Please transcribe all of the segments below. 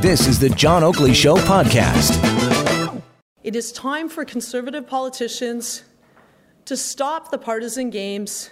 This is the John Oakley Show podcast. It is time for conservative politicians to stop the partisan games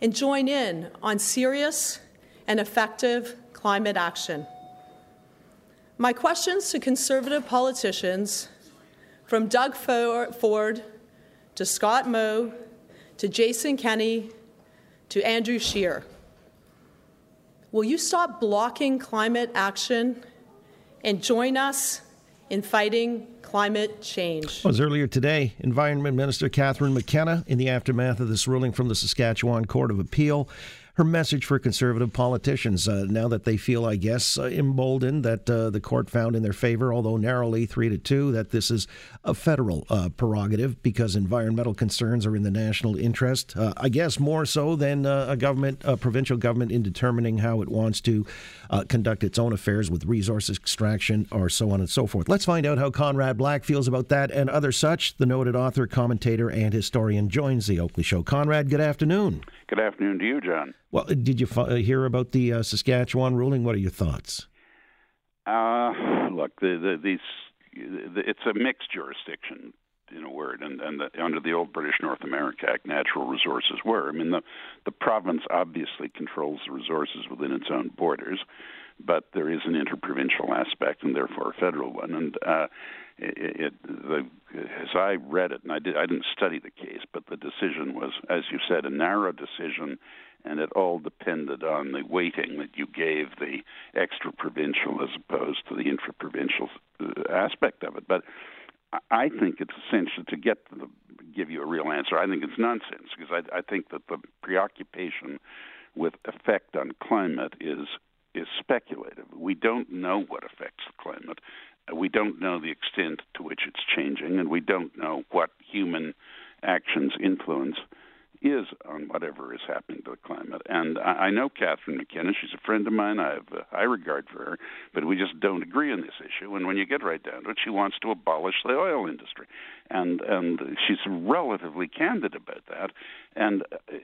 and join in on serious and effective climate action. My questions to conservative politicians, from Doug Ford to Scott Moe to Jason Kenney to Andrew Scheer. Will you stop blocking climate action and join us in fighting climate change. Well, it was earlier today, Environment Minister Catherine McKenna, in the aftermath of this ruling from the Saskatchewan Court of Appeal, her message for conservative politicians uh, now that they feel, I guess, uh, emboldened that uh, the court found in their favor, although narrowly three to two, that this is a federal uh, prerogative because environmental concerns are in the national interest. Uh, I guess more so than uh, a government, a provincial government, in determining how it wants to conduct its own affairs with resource extraction or so on and so forth. Let's find out how Conrad Black feels about that and other such. The noted author, commentator, and historian joins the Oakley Show. Conrad, good afternoon. Good afternoon to you, John. Well, did you uh, hear about the uh, Saskatchewan ruling? What are your thoughts? Uh, look, the, the, these the, it's a mixed jurisdiction, in a word, and, and the, under the old British North America Act, natural resources were. I mean, the the province obviously controls the resources within its own borders, but there is an interprovincial aspect and therefore a federal one. And uh, it, it the, as I read it, and I did I didn't study the case, but the decision was, as you said, a narrow decision, and it all depended on the weighting that you gave the extra provincial as opposed to the intra-provincial uh, aspect of it. But I think it's essential to get to the, give you a real answer. I think it's nonsense because I, I think that the preoccupation with effect on climate is is speculative. We don't know what affects the climate. We don't know the extent to which it's changing, and we don't know what human actions influence is on whatever is happening to the climate. And I, I know Catherine McKenna; she's a friend of mine. I have uh, a high regard for her, but we just don't agree on this issue. And when you get right down to it, she wants to abolish the oil industry, and and she's relatively candid about that. And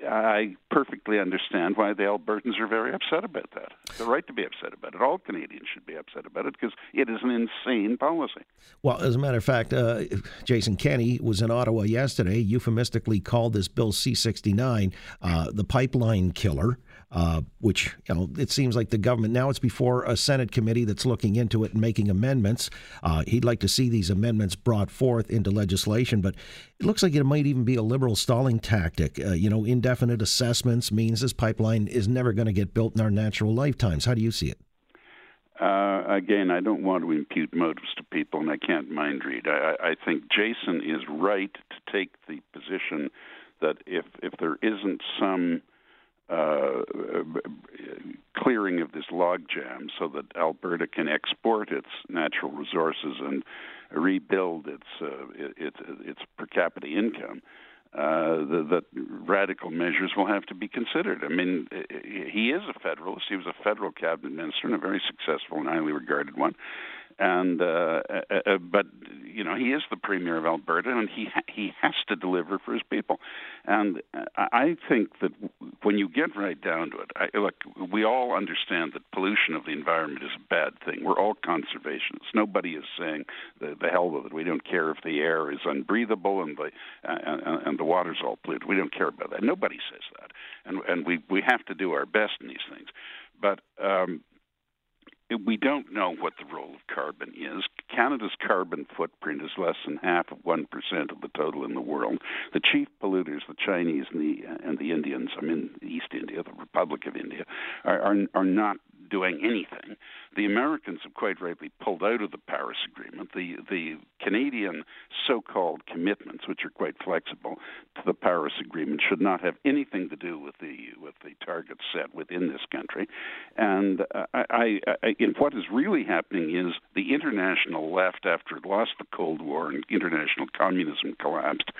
I perfectly understand why the Albertans are very upset about that. They're right to be upset about it. All Canadians should be upset about it because it is an insane policy. Well, as a matter of fact, uh, Jason Kenney was in Ottawa yesterday. Euphemistically called this bill C 69, uh, the pipeline killer. Uh, which you know it seems like the government now it's before a Senate committee that's looking into it and making amendments. Uh, he'd like to see these amendments brought forth into legislation, but it looks like it might even be a liberal stalling tactic. Uh, you know, indefinite assessments means this pipeline is never going to get built in our natural lifetimes. How do you see it? Uh, again, I don't want to impute motives to people, and I can't mind read. I, I think Jason is right to take the position that if if there isn't some uh, clearing of this logjam so that Alberta can export its natural resources and rebuild its uh, its, its per capita income. Uh, that radical measures will have to be considered. I mean, he is a federalist. He was a federal cabinet minister and a very successful and highly regarded one and uh, uh, uh, but you know he is the premier of Alberta, and he ha- he has to deliver for his people. And I think that when you get right down to it, I, look, we all understand that pollution of the environment is a bad thing. We're all conservationists. Nobody is saying the, the hell with it. We don't care if the air is unbreathable and the uh, and the water's all polluted. We don't care about that. Nobody says that, and and we we have to do our best in these things. But um, we don't know what the role of carbon is. Canada's carbon footprint is less than half of one percent of the total in the world. The chief polluters, the Chinese and the and the Indians, I mean East India, the Republic of India, are are, are not doing anything. The Americans have quite rightly pulled out of the Paris Agreement. The the Canadian so-called commitments, which are quite flexible to the Paris Agreement, should not have anything to do with the with the targets set within this country. And uh, I, I, what is really happening is the international left, after it lost the Cold War and international communism collapsed,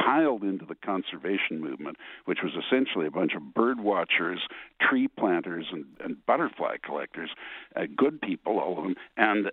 piled into the conservation movement, which was essentially a bunch of bird watchers, tree planters, and, and butterfly collectors, uh, good people, all of them, and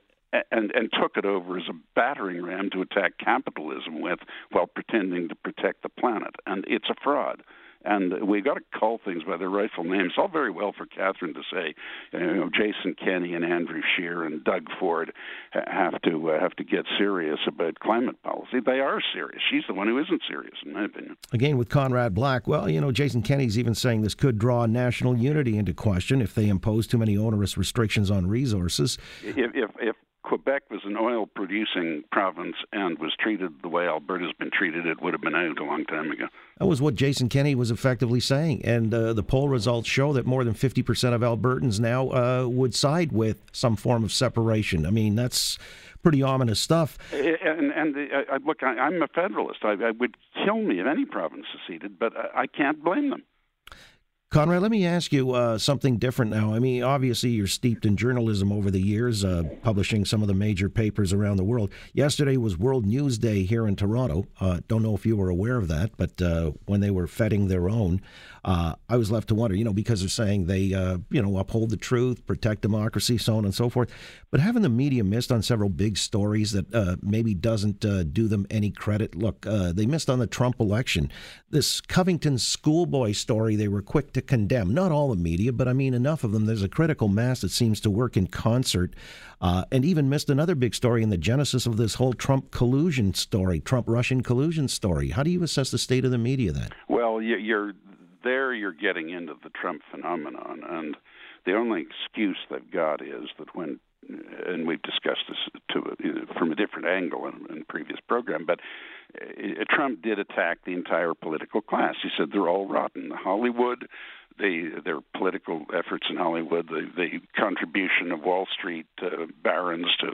and and took it over as a battering ram to attack capitalism with while pretending to protect the planet. And it's a fraud. And we've got to call things by their rightful names. It's all very well for Catherine to say, you know, Jason Kenney and Andrew Scheer and Doug Ford have to uh, have to get serious about climate policy. They are serious. She's the one who isn't serious, in my opinion. Again, with Conrad Black, well, you know, Jason Kenney's even saying this could draw national unity into question if they impose too many onerous restrictions on resources. If, if, if Quebec was an oil producing province and was treated the way Alberta's been treated, it would have been out a long time ago. That was what Jason Kenney was effectively saying. And uh, the poll results show that more than 50% of Albertans now uh, would side with some form of separation. I mean, that's pretty ominous stuff. And, and uh, look, I, am a federalist. I, I, would kill me if any province seceded, but I, I can't blame them. Conrad, let me ask you uh, something different now. I mean, obviously, you're steeped in journalism over the years, uh, publishing some of the major papers around the world. Yesterday was World News Day here in Toronto. Uh, don't know if you were aware of that, but uh, when they were feting their own, uh, I was left to wonder, you know, because they're saying they, uh, you know, uphold the truth, protect democracy, so on and so forth. But having the media missed on several big stories that maybe doesn't do them any credit. Look, they missed on the Trump election. This Covington schoolboy story, they were quick to condemn. Not all the media, but I mean enough of them. There's a critical mass that seems to work in concert, uh, and even missed another big story in the genesis of this whole Trump collusion story, Trump Russian collusion story. How do you assess the state of the media then? Well, you're there. You're getting into the Trump phenomenon, and the only excuse they've got is that when and we've discussed this to, from a different angle in, in previous program, but uh, Trump did attack the entire political class. He said they're all rotten. Hollywood, the their political efforts in Hollywood, the, the contribution of Wall Street uh, barons to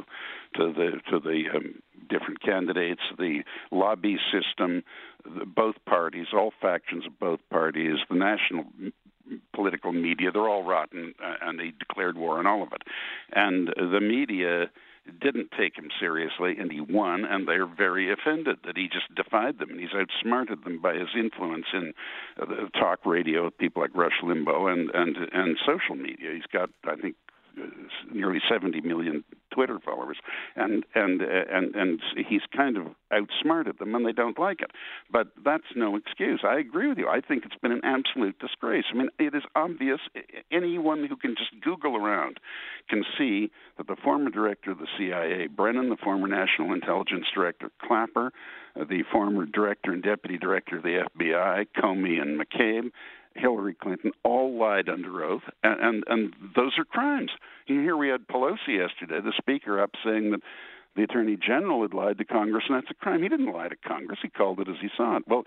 to the to the um, different candidates, the lobby system, the, both parties, all factions of both parties, the national political media, they're all rotten, uh, and he declared war on all of it. And the media didn't take him seriously, and he won, and they're very offended that he just defied them, and he's outsmarted them by his influence in uh, talk radio people like Rush Limbaugh and and and social media. He's got, I think, nearly 70 million Twitter followers, and and and and he's kind of outsmarted them, and they don't like it. But that's no excuse. I agree with you. I think it's been an absolute disgrace. I mean, it is obvious. Anyone who can just Google around can see that the former director of the CIA, Brennan, the former National Intelligence Director, Clapper, uh, the former director and deputy director of the FBI, Comey and McCabe, Hillary Clinton all lied under oath, and, and and those are crimes. You here we had Pelosi yesterday, the speaker, up saying that the attorney general had lied to Congress, and that's a crime. He didn't lie to Congress; he called it as he saw it. Well,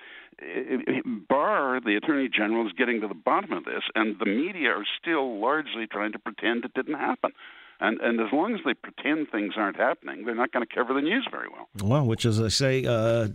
Barr, the attorney general, is getting to the bottom of this, and the media are still largely trying to pretend it didn't happen. And and as long as they pretend things aren't happening, they're not going to cover the news very well. Well, which, as I say, uh,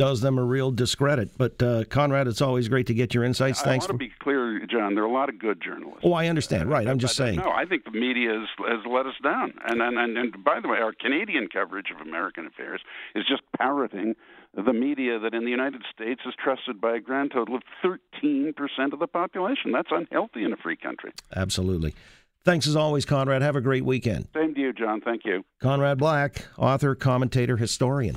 does them a real discredit. But uh, Conrad, it's always great to get your insights. Thanks. I want to be clear, John. There are a lot of good journalists. Oh, I understand. Right. I'm just saying. No, I think the media has, has let us down. And, and and and by the way, our Canadian coverage of American affairs is just parroting the media that in the United States is trusted by a grand total of 13% of the population. That's unhealthy in a free country. Absolutely. Thanks as always, Conrad. Have a great weekend. Same to you, John. Thank you. Conrad Black, author, commentator, historian.